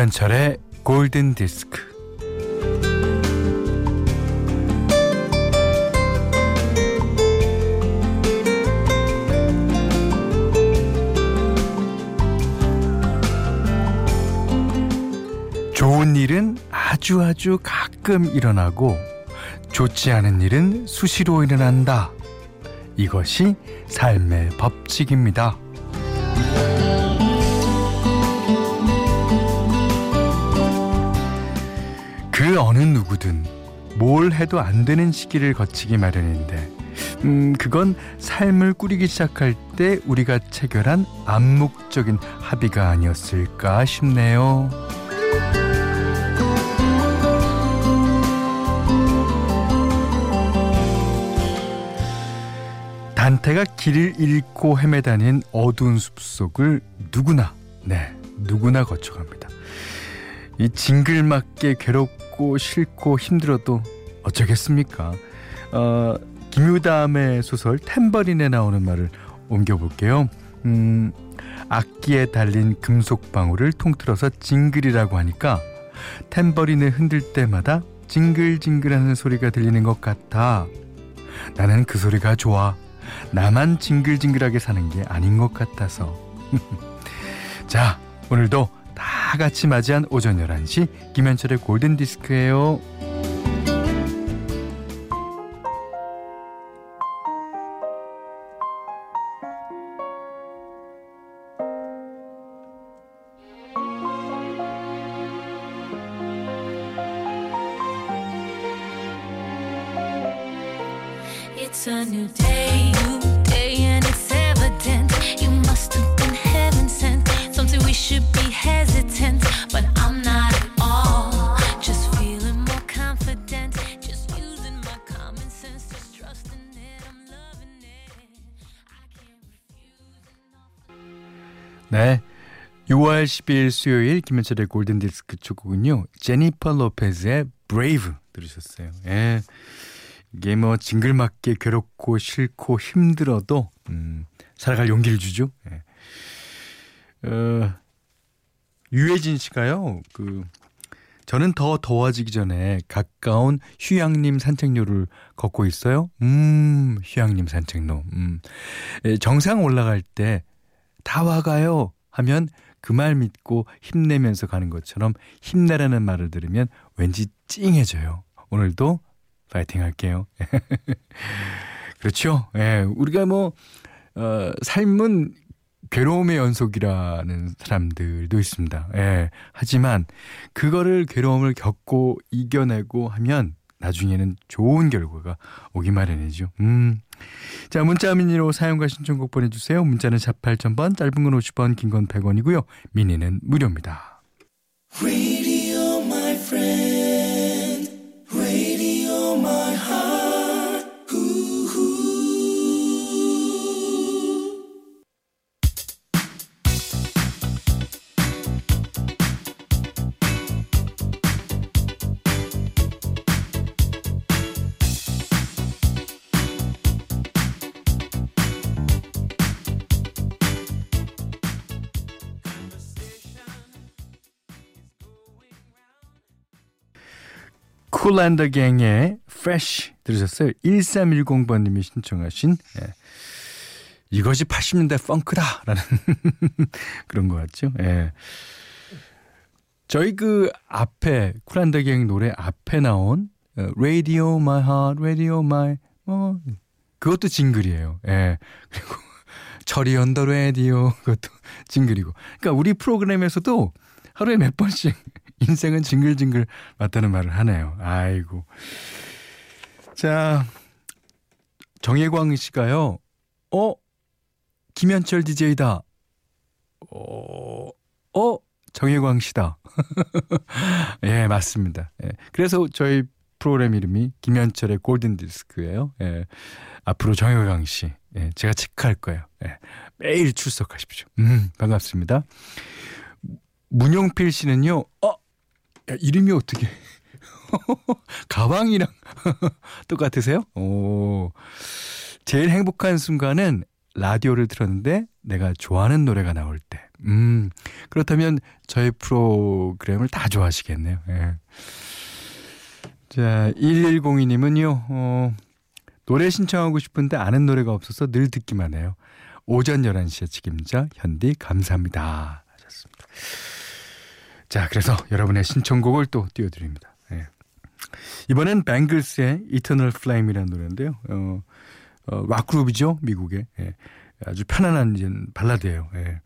김현철의 골든 디스크. 좋은 일은 아주 아주 가끔 일어나고 좋지 않은 일은 수시로 일어난다. 이것이 삶의 법칙입니다. 그 어느 누구든 뭘 해도 안 되는 시기를 거치기 마련인데, 음, 그건 삶을 꾸리기 시작할 때 우리가 체결한 암묵적인 합의가 아니었을까 싶네요. 단테가 길을 잃고 헤매다닌 어두운 숲속을 누구나, 네, 누구나 거쳐갑니다. 이 징글맞게 괴롭 고 싫고 힘들어도 어쩌겠습니까? 어, 김유담의 소설 탬버린에 나오는 말을 옮겨볼게요. 음, 악기에 달린 금속 방울을 통틀어서 징글이라고 하니까 탬버린을 흔들 때마다 징글징글하는 소리가 들리는 것 같아. 나는 그 소리가 좋아. 나만 징글징글하게 사는 게 아닌 것 같아서. 자, 오늘도 다 같이 맞이한 오전 11시 김현철의 골든 디스크예요. It's a new day, new day, and it's evident you must have been heaven sent. Something we should be hesitant, 네. 6월 10일 수요일 김현철의 골든 디스크 초곡은요. 제니퍼 로페즈의 브레이브 들으셨어요. 예. 이게 뭐 징글맞게 괴롭고 싫고 힘들어도 음, 살아갈 용기를 주죠. 예. 어, 유해진 씨가요. 그 저는 더 더워지기 전에 가까운 휴양림 산책로를 걷고 있어요. 음, 휴양림 산책로. 음. 예, 정상 올라갈 때 다 와가요 하면 그 말 믿고 힘내면서 가는 것처럼 힘내라는 말을 들으면 왠지 찡해져요. 오늘도 파이팅 할게요. 그렇죠. 예, 우리가 뭐, 어, 삶은 괴로움의 연속이라는 사람들도 있습니다. 예. 하지만 그거를 괴로움을 겪고 이겨내고 하면 나중에는 좋은 결과가 오기 마련이죠. 음. 자, 문자 미니로 사용과 신청곡 보내주세요. 문자는 샵 8000번, 짧은 건 50원, 긴 건 100원이고요. 미니는 무료입니다. Kool and the Gang의 Fresh 들으셨어요? 1310번님이 신청하신 예. 이것이 80년대 펑크다라는 그런 것 같죠? 예. 저희 그 앞에 Kool and the Gang 노래 앞에 나온 어, Radio My Heart, Radio My 뭐 그것도 jingle이에요. 예. 그리고 철이 on the radio 그것도 jingle이고. 그러니까 우리 프로그램에서도 하루에 몇 번씩 인생은 징글징글 맞다는 말을 하네요. 아이고. 자, 정혜광 씨가요. 어? 김현철 DJ다. 어, 어? 정혜광 씨다. 예, 맞습니다. 예. 그래서 저희 프로그램 이름이 김현철의 골든 디스크예요. 예. 앞으로 정혜광 씨, 예, 제가 체크할 거예요. 예. 매일 출석하십시오. 음, 반갑습니다. 문용필 씨는요. 어, 야, 이름이 어떻게? 가방이랑 똑같으세요? 오. 제일 행복한 순간은 라디오를 틀었는데 내가 좋아하는 노래가 나올 때. 음, 그렇다면 저희 프로그램을 다 좋아하시겠네요. 예. 자, 1102님은요, 어, 노래 신청하고 싶은데 아는 노래가 없어서 늘 듣기만 해요. 오전 11시에 책임자 현디 감사합니다. 하셨습니다. 자, 그래서 여러분의 신청곡을 또 띄워드립니다. 예. 이번엔 뱅글스의 Eternal Flame이라는 노래인데요. 어, 어, 락그룹이죠, 미국의. 예. 아주 편안한 이제 발라드예요. 예.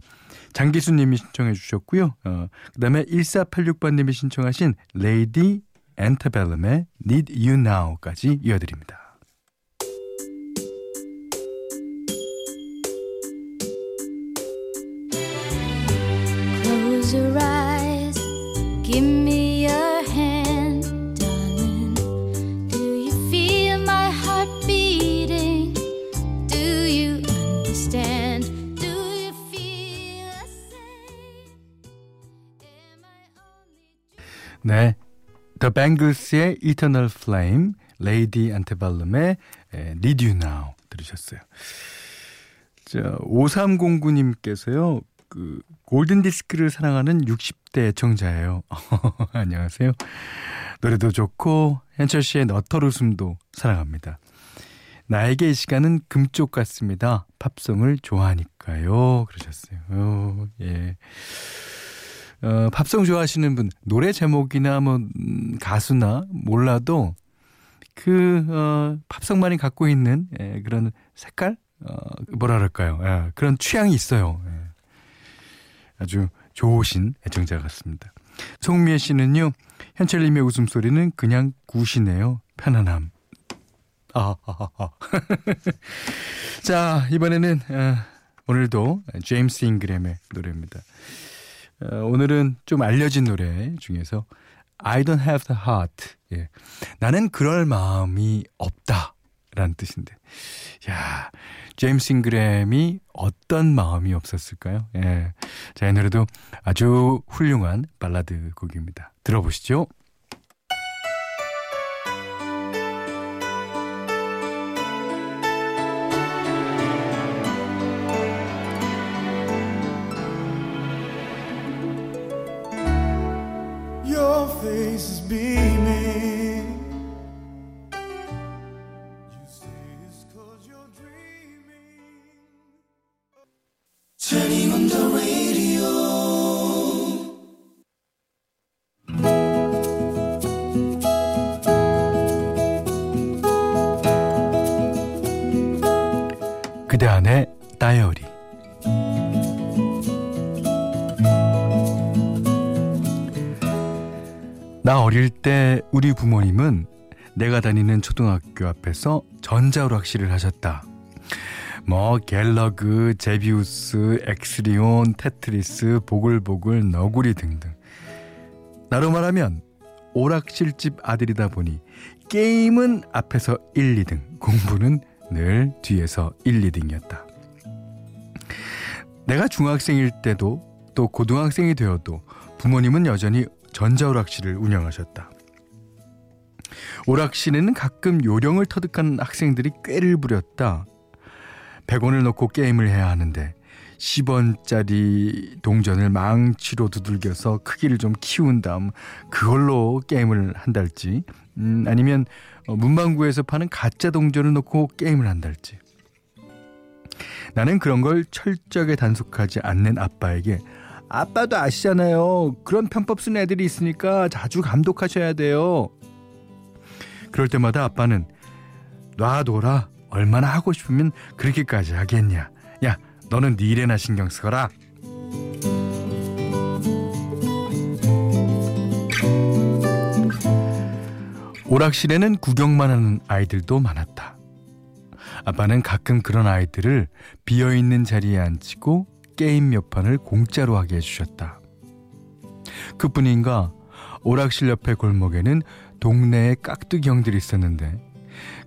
장기수님이 신청해 주셨고요. 어, 그다음에 1486번님이 신청하신 레이디 엔터벨름의 Need You Now까지 이어드립니다. 네. The Bangles의 Eternal Flame, Lady Antebellum의 Need You Now 들으셨어요. 자, 5309님께서요. 그 골든 디스크를 사랑하는 60대 애청자예요. 안녕하세요. 노래도 좋고 현철 씨의 너털 웃음도 사랑합니다. 나에게 이 시간은 금쪽 같습니다. 팝송을 좋아하니까요. 그러셨어요. 어, 예. 어, 팝송 좋아하시는 분 노래 제목이나 뭐 음, 가수나 몰라도 그 어, 팝송만이 갖고 있는 예, 그런 색깔 어, 뭐라 그럴까요? 예, 그런 취향이 있어요. 예. 아주 좋으신 애청자 같습니다. 송미애 씨는요. 현철님의 웃음소리는 그냥 굿이네요. 편안함. 아, 아, 아. 자, 이번에는 어, 오늘도 제임스 잉그램의 노래입니다. 어, 오늘은 좀 알려진 노래 중에서 I don't have the heart. 예. 나는 그럴 마음이 없다. 라는 뜻인데. 야, 제임스 잉그램이 어떤 마음이 없었을까요? 예. 자, 이 노래도 아주 훌륭한 발라드 곡입니다. 들어보시죠. Face is beaming. You say it's cause you're dreaming. Turning on the radio. 그대 안의 다이어리 나 어릴 때 우리 부모님은 내가 다니는 초등학교 앞에서 전자오락실을 하셨다. 뭐 갤러그, 제비우스, 엑스리온, 테트리스, 보글보글, 너구리 등등. 나로 말하면 오락실집 아들이다 보니 게임은 앞에서 1, 2등, 공부는 늘 뒤에서 1, 2등이었다. 내가 중학생일 때도 또 고등학생이 되어도 부모님은 여전히 전자오락실을 운영하셨다. 오락실에는 가끔 요령을 터득한 학생들이 꾀를 부렸다. 100원을 넣고 게임을 해야 하는데 10원짜리 동전을 망치로 두들겨서 크기를 좀 키운 다음 그걸로 게임을 한달지 음, 아니면 어, 문방구에서 파는 가짜 동전을 넣고 게임을 한달지 나는 그런 걸 철저하게 단속하지 않는 아빠에게 아빠도 아시잖아요. 그런 편법 쓰는 애들이 있으니까 자주 감독하셔야 돼요. 그럴 때마다 아빠는 놔둬라. 얼마나 하고 싶으면 그렇게까지 하겠냐. 야, 너는 네 일에나 신경 쓰거라. 오락실에는 구경만 하는 아이들도 많았다. 아빠는 가끔 그런 아이들을 비어있는 자리에 앉히고 게임 몇 판을 공짜로 하게 해주셨다. 그뿐인가 오락실 옆에 골목에는 동네에 깍두기 형들이 있었는데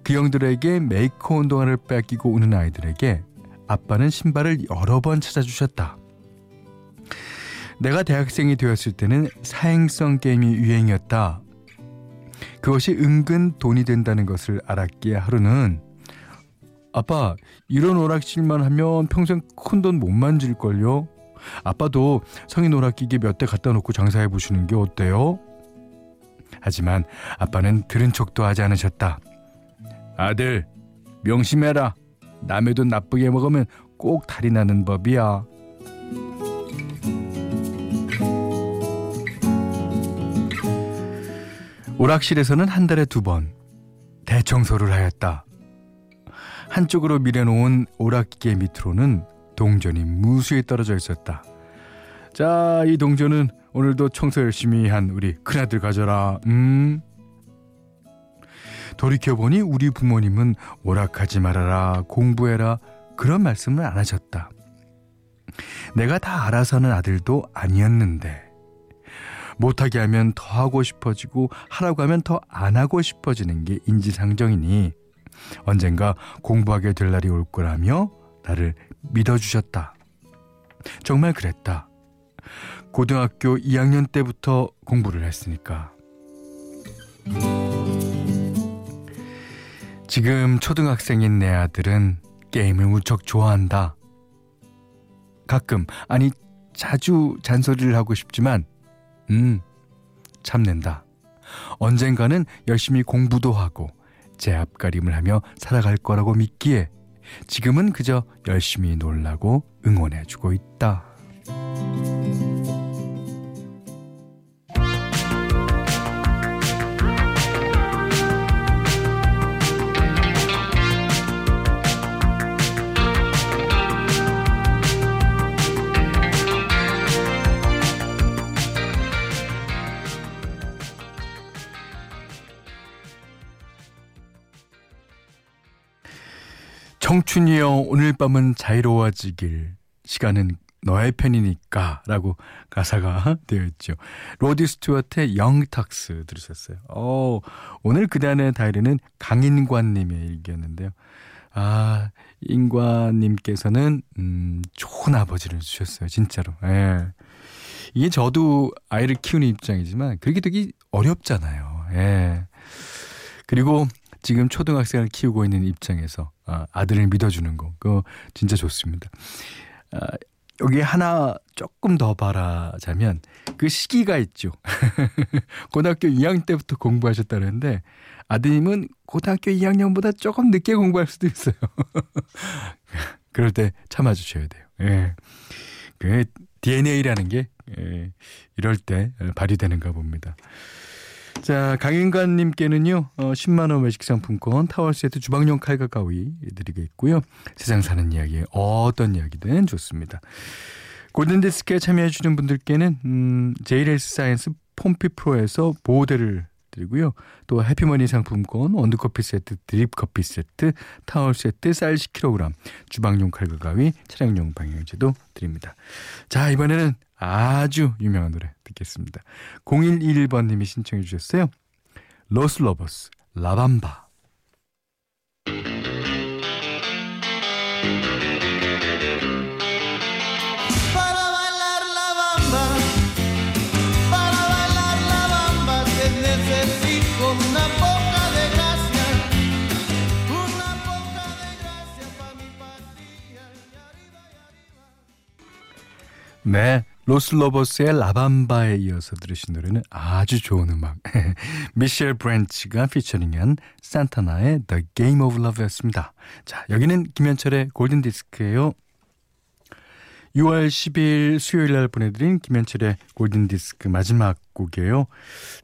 그 형들에게 메이커 운동화를 뺏기고 우는 아이들에게 아빠는 신발을 여러 번 찾아주셨다. 내가 대학생이 되었을 때는 사행성 게임이 유행이었다. 그것이 은근 돈이 된다는 것을 알았기에 하루는 아빠 이런 오락실만 하면 평생 큰 돈 못 만질걸요? 아빠도 성인 오락기계 몇 대 갖다 놓고 장사해 보시는 게 어때요? 하지만 아빠는 들은 척도 하지 않으셨다. 아들, 명심해라. 남의 돈 나쁘게 먹으면 꼭 탈이 나는 법이야. 오락실에서는 한 달에 두 번 대청소를 하였다. 한쪽으로 밀어놓은 오락기계 밑으로는 동전이 무수히 떨어져 있었다. 자, 이 동전은 오늘도 청소 열심히 한 우리 큰아들 가져라. 음. 돌이켜보니 우리 부모님은 오락하지 말아라, 공부해라, 그런 말씀을 안 하셨다. 내가 다 알아서 하는 아들도 아니었는데, 못하게 하면 더 하고 싶어지고, 하라고 하면 더 안 하고 싶어지는 게 인지상정이니, 언젠가 공부하게 될 날이 올 거라며 나를 믿어주셨다. 정말 그랬다. 고등학교 2학년 때부터 공부를 했으니까. 지금 초등학생인 내 아들은 게임을 무척 좋아한다. 가끔, 아니, 자주 잔소리를 하고 싶지만, 음, 참는다. 언젠가는 열심히 공부도 하고, 제 앞가림을 하며 살아갈 거라고 믿기에, 지금은 그저 열심히 놀라고 응원해주고 있다. 청춘이여 오늘 밤은 자유로워지길 시간은 너의 편이니까 라고 가사가 되어 있죠. 로디 스튜어트의 영탁스 들으셨어요. 어, 오늘 그단의 다이리는 강인관님의 일기였는데요. 아, 인관님께서는 음, 좋은 아버지를 주셨어요. 진짜로. 예. 이게 저도 아이를 키우는 입장이지만 그게 되게 어렵잖아요. 예. 그리고 지금 초등학생을 키우고 있는 입장에서 아, 아들을 믿어주는 거 그거 진짜 좋습니다. 아, 여기 하나 조금 더 바라자면 그 시기가 있죠. 고등학교 2학년 때부터 공부하셨다는데 아드님은 고등학교 2학년보다 조금 늦게 공부할 수도 있어요. 그럴 때 참아주셔야 돼요. 예. 그 DNA라는 게 예, 이럴 때 발휘되는가 봅니다. 자, 강인관님께는요, 어, 10만원 외식 상품권, 타월 세트, 주방용 칼과 가위 드리겠고요. 세상 사는 이야기, 어떤 이야기든 좋습니다. 골든디스크에 참여해주시는 분들께는, 음, 제이레스 사이언스 폼피 프로에서 보호대를 드리고요. 또 해피머니 상품권, 원두커피 세트, 드립커피 세트, 타월 세트, 쌀 10kg, 주방용 칼과 가위, 차량용 방향제도 드립니다. 자, 이번에는 아주 유명한 노래 듣겠습니다. 0121번님이 신청해 주셨어요. 로스 러버스, 라밤바. 네. 로스 로보스의 La Bamba에 이어서 들으신 노래는 아주 좋은 음악. 미셸 브랜치가 피처링한 산타나의 The Game of Love였습니다. 자, 여기는 김현철의 골든 디스크예요. 6월 10일 수요일 날 보내드린 김현철의 골든 디스크 마지막 곡이에요.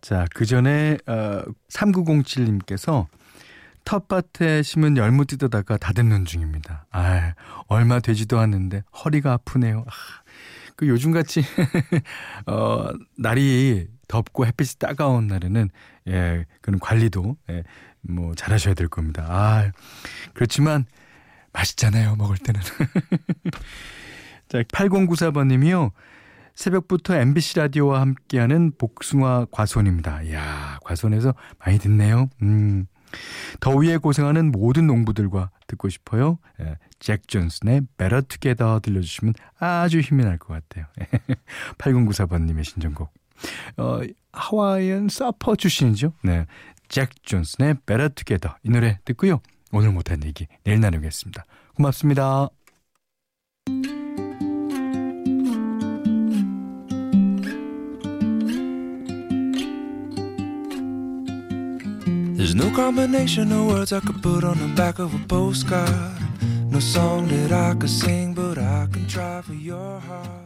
자, 그 전에 어, 3907님께서 텃밭에 심은 열무 뜯어다가 다듬는 중입니다. 아, 얼마 되지도 않는데 허리가 아프네요. 아, 그 요즘같이 어, 날이 덥고 햇빛이 따가운 날에는 예, 그런 관리도 예, 뭐 잘하셔야 될 겁니다. 아, 그렇지만 맛있잖아요, 먹을 때는. 자, 8094번님이요. 새벽부터 MBC 라디오와 함께하는 복숭아 과손입니다. 이야, 과손에서 많이 듣네요. 음. 더위에 고생하는 모든 농부들과 듣고 싶어요. 예, 잭 존슨의 Better Together 들려주시면 아주 힘이 날 것 같아요. 8094번님의 신청곡. 어, 하와이안 서퍼 출신이죠. 네. 잭 존슨의 Better Together. 이 노래 듣고요. 오늘 못한 얘기 내일 나누겠습니다. 고맙습니다. There's no combination of words I could put on the back of a postcard. No song that I could sing, but I can try for your heart.